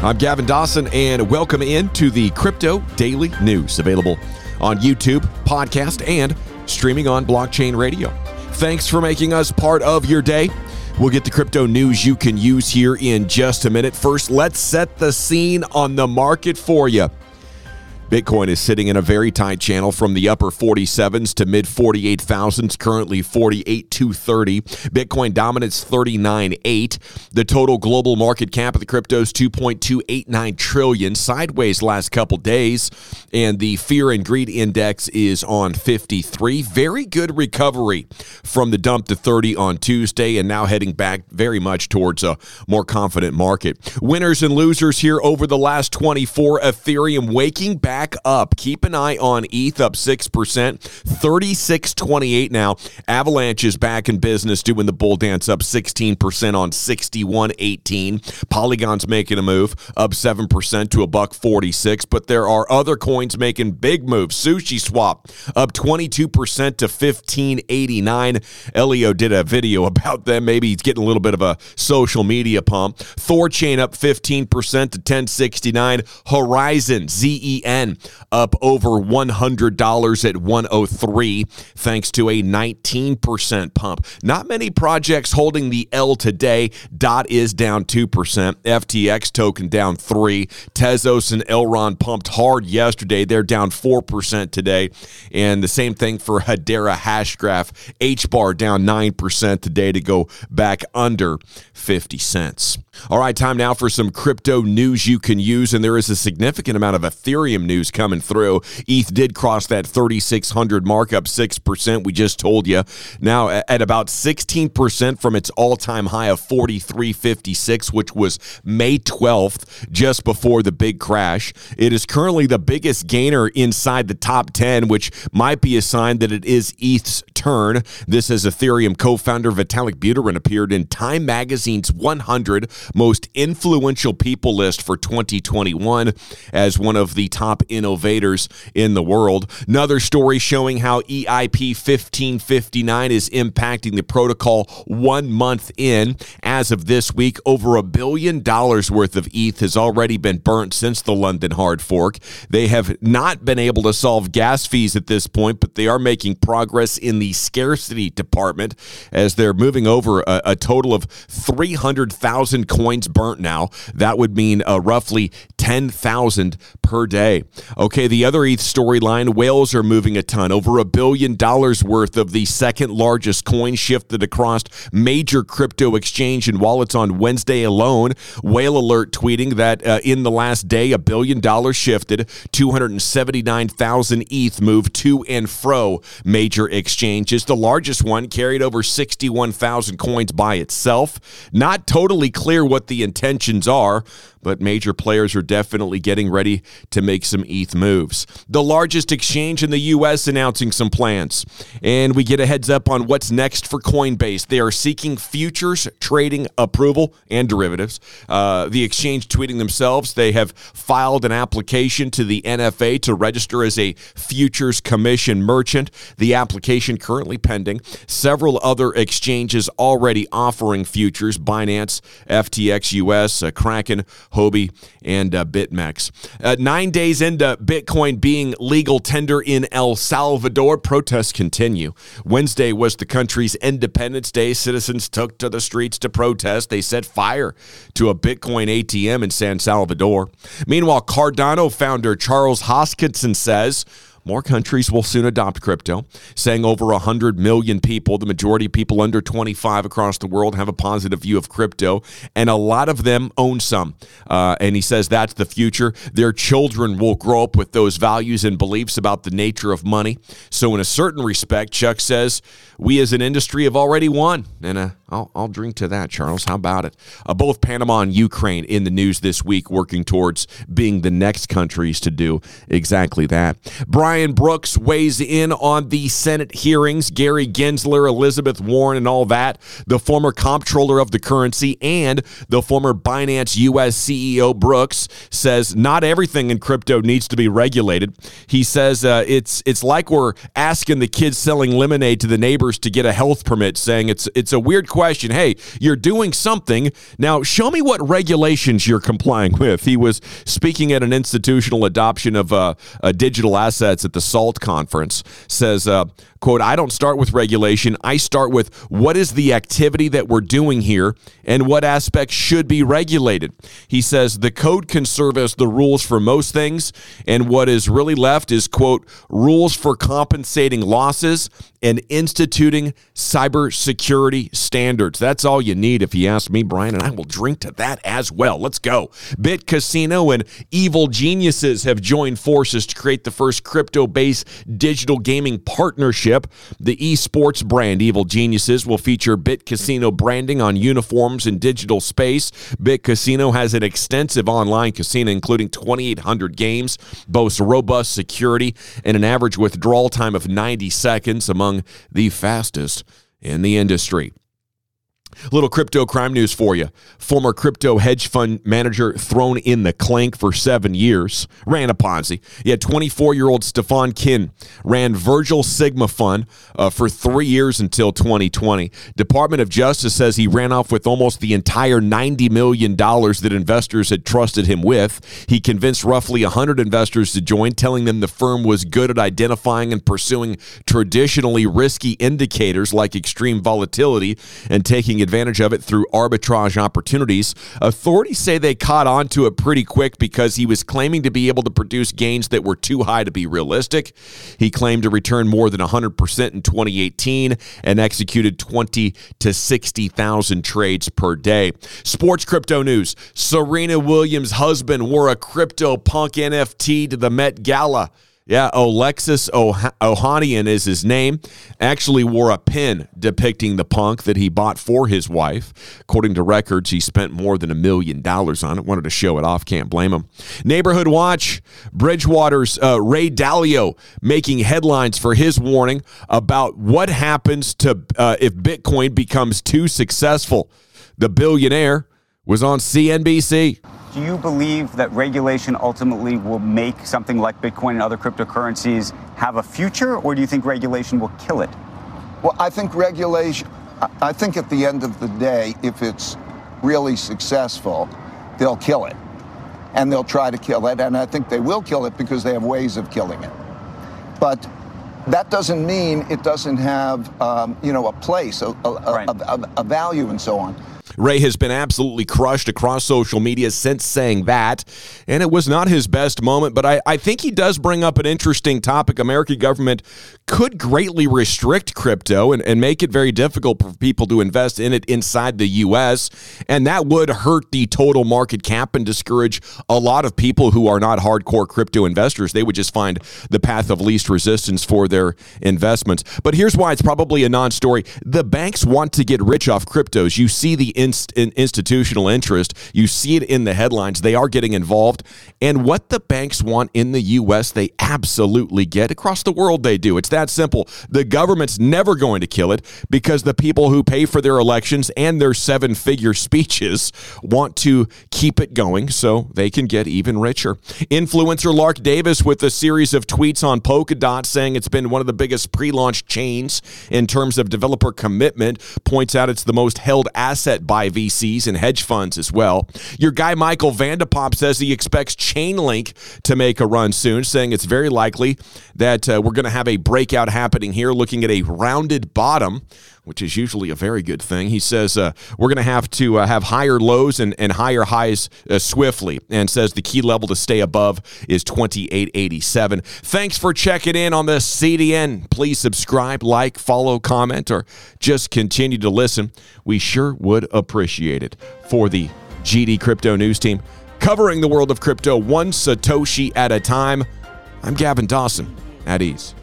I'm Gavin Dawson, and welcome in to the Crypto Daily News, available on YouTube, podcast, and streaming on blockchain radio. Thanks for making us part of your day. We'll get the crypto news you can use here in just a minute. First, let's set the scene on the market for you. Bitcoin is sitting in a very tight channel from the upper 47s to mid 48,000s, currently 48,230. Bitcoin dominance 39.8. The total global market cap of the cryptos 2.289 trillion, sideways last couple days, and the fear and greed index is on 53. Very good recovery from the dump to 30 on Tuesday and now heading back very much towards a more confident market. Winners and losers here over the last 24, Ethereum waking back back up. Keep an eye on ETH up 6%, 36.28 now. Avalanche is back in business doing the bull dance up 16% on 61.18. Polygon's making a move up 7% to a buck 46, but there are other coins making big moves. SushiSwap up 22% to 15.89. Elio did a video about them. Maybe he's getting a little bit of a social media pump. Thorchain up 15% to 1069. Horizon ZEN up over $100 at 103 thanks to a 19% pump. Not many projects holding the L today. DOT is down 2%. FTX token down 3. Tezos and Elrond pumped hard yesterday. They're down 4% today. And the same thing for Hedera Hashgraph. HBAR down 9% today to go back under 50 cents. All right, time now for some crypto news you can use. And there is a significant amount of Ethereum news coming through. ETH did cross that 3,600 mark, up 6%. We just told you. Now at about 16% from its all time high of 43.56, which was May 12th, just before the big crash. It is currently the biggest gainer inside the top 10, which might be a sign that it is ETH's turn. This as Ethereum co founder Vitalik Buterin appeared in Time Magazine's 100 most influential people list for 2021 as one of the top innovators in the world. Another story showing how EIP 1559 is impacting the protocol one month in. As of this week, over a billion dollars worth of ETH has already been burnt since the London hard fork. They have not been able to solve gas fees at this point, but they are making progress in the scarcity department as they're moving over a, a total of 300,000 coins burnt now. That would mean uh, roughly 10,000 per day. Okay, the other ETH storyline whales are moving a ton. Over a billion dollars worth of the second largest coin shifted across major crypto exchange and wallets on Wednesday alone. Whale Alert tweeting that uh, in the last day, a billion dollars shifted, 279,000 ETH moved to and fro major exchanges. The largest one carried over 61,000 coins by itself. Not totally clear what the intentions are, but major players are definitely getting ready to make some ETH moves. The largest exchange in the U.S. announcing some plans, and we get a heads up on what's next for Coinbase. They are seeking futures trading approval and derivatives. Uh, the exchange tweeting themselves, they have filed an application to the NFA to register as a futures commission merchant. The application currently pending. Several other exchanges already offering futures Binance, FTX US, uh, Kraken, Huobi, and uh, BitMEX. Uh, nine days into Bitcoin being legal tender in El Salvador, protests continue. Wednesday was the country's Independence Day. Citizens took to the streets to protest. They set fire to a Bitcoin ATM in San Salvador. Meanwhile, Cardano founder Charles Hoskinson says, more countries will soon adopt crypto, saying over 100 million people, the majority of people under 25 across the world, have a positive view of crypto, and a lot of them own some. Uh, and he says that's the future. Their children will grow up with those values and beliefs about the nature of money. So, in a certain respect, Chuck says, we as an industry have already won. And uh, I'll, I'll drink to that, Charles. How about it? Uh, both Panama and Ukraine in the news this week, working towards being the next countries to do exactly that. Brian Brooks weighs in on the Senate hearings. Gary Gensler, Elizabeth Warren, and all that. The former comptroller of the currency and the former Binance US CEO Brooks says not everything in crypto needs to be regulated. He says uh, it's it's like we're asking the kids selling lemonade to the neighbors to get a health permit, saying it's it's a weird question hey, you're doing something. Now, show me what regulations you're complying with. He was speaking at an institutional adoption of uh, uh, digital assets at the SALT conference. Says, uh, quote, I don't start with regulation. I start with what is the activity that we're doing here and what aspects should be regulated. He says the code can serve as the rules for most things, and what is really left is, quote, rules for compensating losses and instituting cybersecurity standards. That's all you need if you ask me, Brian, and I will drink to that as well. Let's go. Bitcasino and Evil Geniuses have joined forces to create the first crypto based digital gaming partnership. The esports brand Evil Geniuses will feature Bitcasino branding on uniforms and digital space. Bitcasino has an extensive online casino, including 2,800 games, boasts robust security, and an average withdrawal time of 90 seconds among the fastest in the industry. Little crypto crime news for you. Former crypto hedge fund manager thrown in the clank for seven years. Ran a Ponzi. Yeah, 24 year old Stefan Qin ran Virgil Sigma Fund uh, for three years until 2020. Department of Justice says he ran off with almost the entire $90 million that investors had trusted him with. He convinced roughly 100 investors to join, telling them the firm was good at identifying and pursuing traditionally risky indicators like extreme volatility and taking advantage of it through arbitrage opportunities. Authorities say they caught on to it pretty quick because he was claiming to be able to produce gains that were too high to be realistic. He claimed to return more than 100% in 2018 and executed 20 to 60,000 trades per day. Sports crypto news Serena Williams' husband wore a CryptoPunk NFT to the Met Gala. Yeah, Alexis oh- Ohanian is his name. Actually wore a pin depicting the punk that he bought for his wife. According to records, he spent more than a million dollars on it. Wanted to show it off. Can't blame him. Neighborhood Watch. Bridgewater's uh, Ray Dalio making headlines for his warning about what happens to uh, if Bitcoin becomes too successful. The billionaire was on CNBC. Do you believe that regulation ultimately will make something like Bitcoin and other cryptocurrencies have a future, or do you think regulation will kill it? Well, I think regulation, I think at the end of the day, if it's really successful, they'll kill it. And they'll try to kill it. And I think they will kill it because they have ways of killing it. But that doesn't mean it doesn't have, um, you know, a place, a, a, right. a, a value, and so on. Ray has been absolutely crushed across social media since saying that, and it was not his best moment, but I, I think he does bring up an interesting topic. American government could greatly restrict crypto and, and make it very difficult for people to invest in it inside the U.S., and that would hurt the total market cap and discourage a lot of people who are not hardcore crypto investors. They would just find the path of least resistance for their investments. But here's why it's probably a non story. The banks want to get rich off cryptos. You see the inst- in institutional interest. You see it in the headlines. They are getting involved. And what the banks want in the U.S., they absolutely get. Across the world, they do. It's that simple. The government's never going to kill it because the people who pay for their elections and their seven figure speeches want to keep it going so they can get even richer. Influencer Lark Davis with a series of tweets on Polkadot saying it's been one of the biggest pre launch chains in terms of developer commitment, points out it's the most held asset by VCs and hedge funds as well. Your guy Michael van de Poppe says he expects Chainlink to make a run soon, saying it's very likely that uh, we're going to have a breakout happening here, looking at a rounded bottom which is usually a very good thing. He says uh, we're going to have to uh, have higher lows and, and higher highs uh, swiftly, and says the key level to stay above is 2887. Thanks for checking in on the CDN. Please subscribe, like, follow, comment, or just continue to listen. We sure would appreciate it. For the GD Crypto News Team, covering the world of crypto one Satoshi at a time, I'm Gavin Dawson. At ease.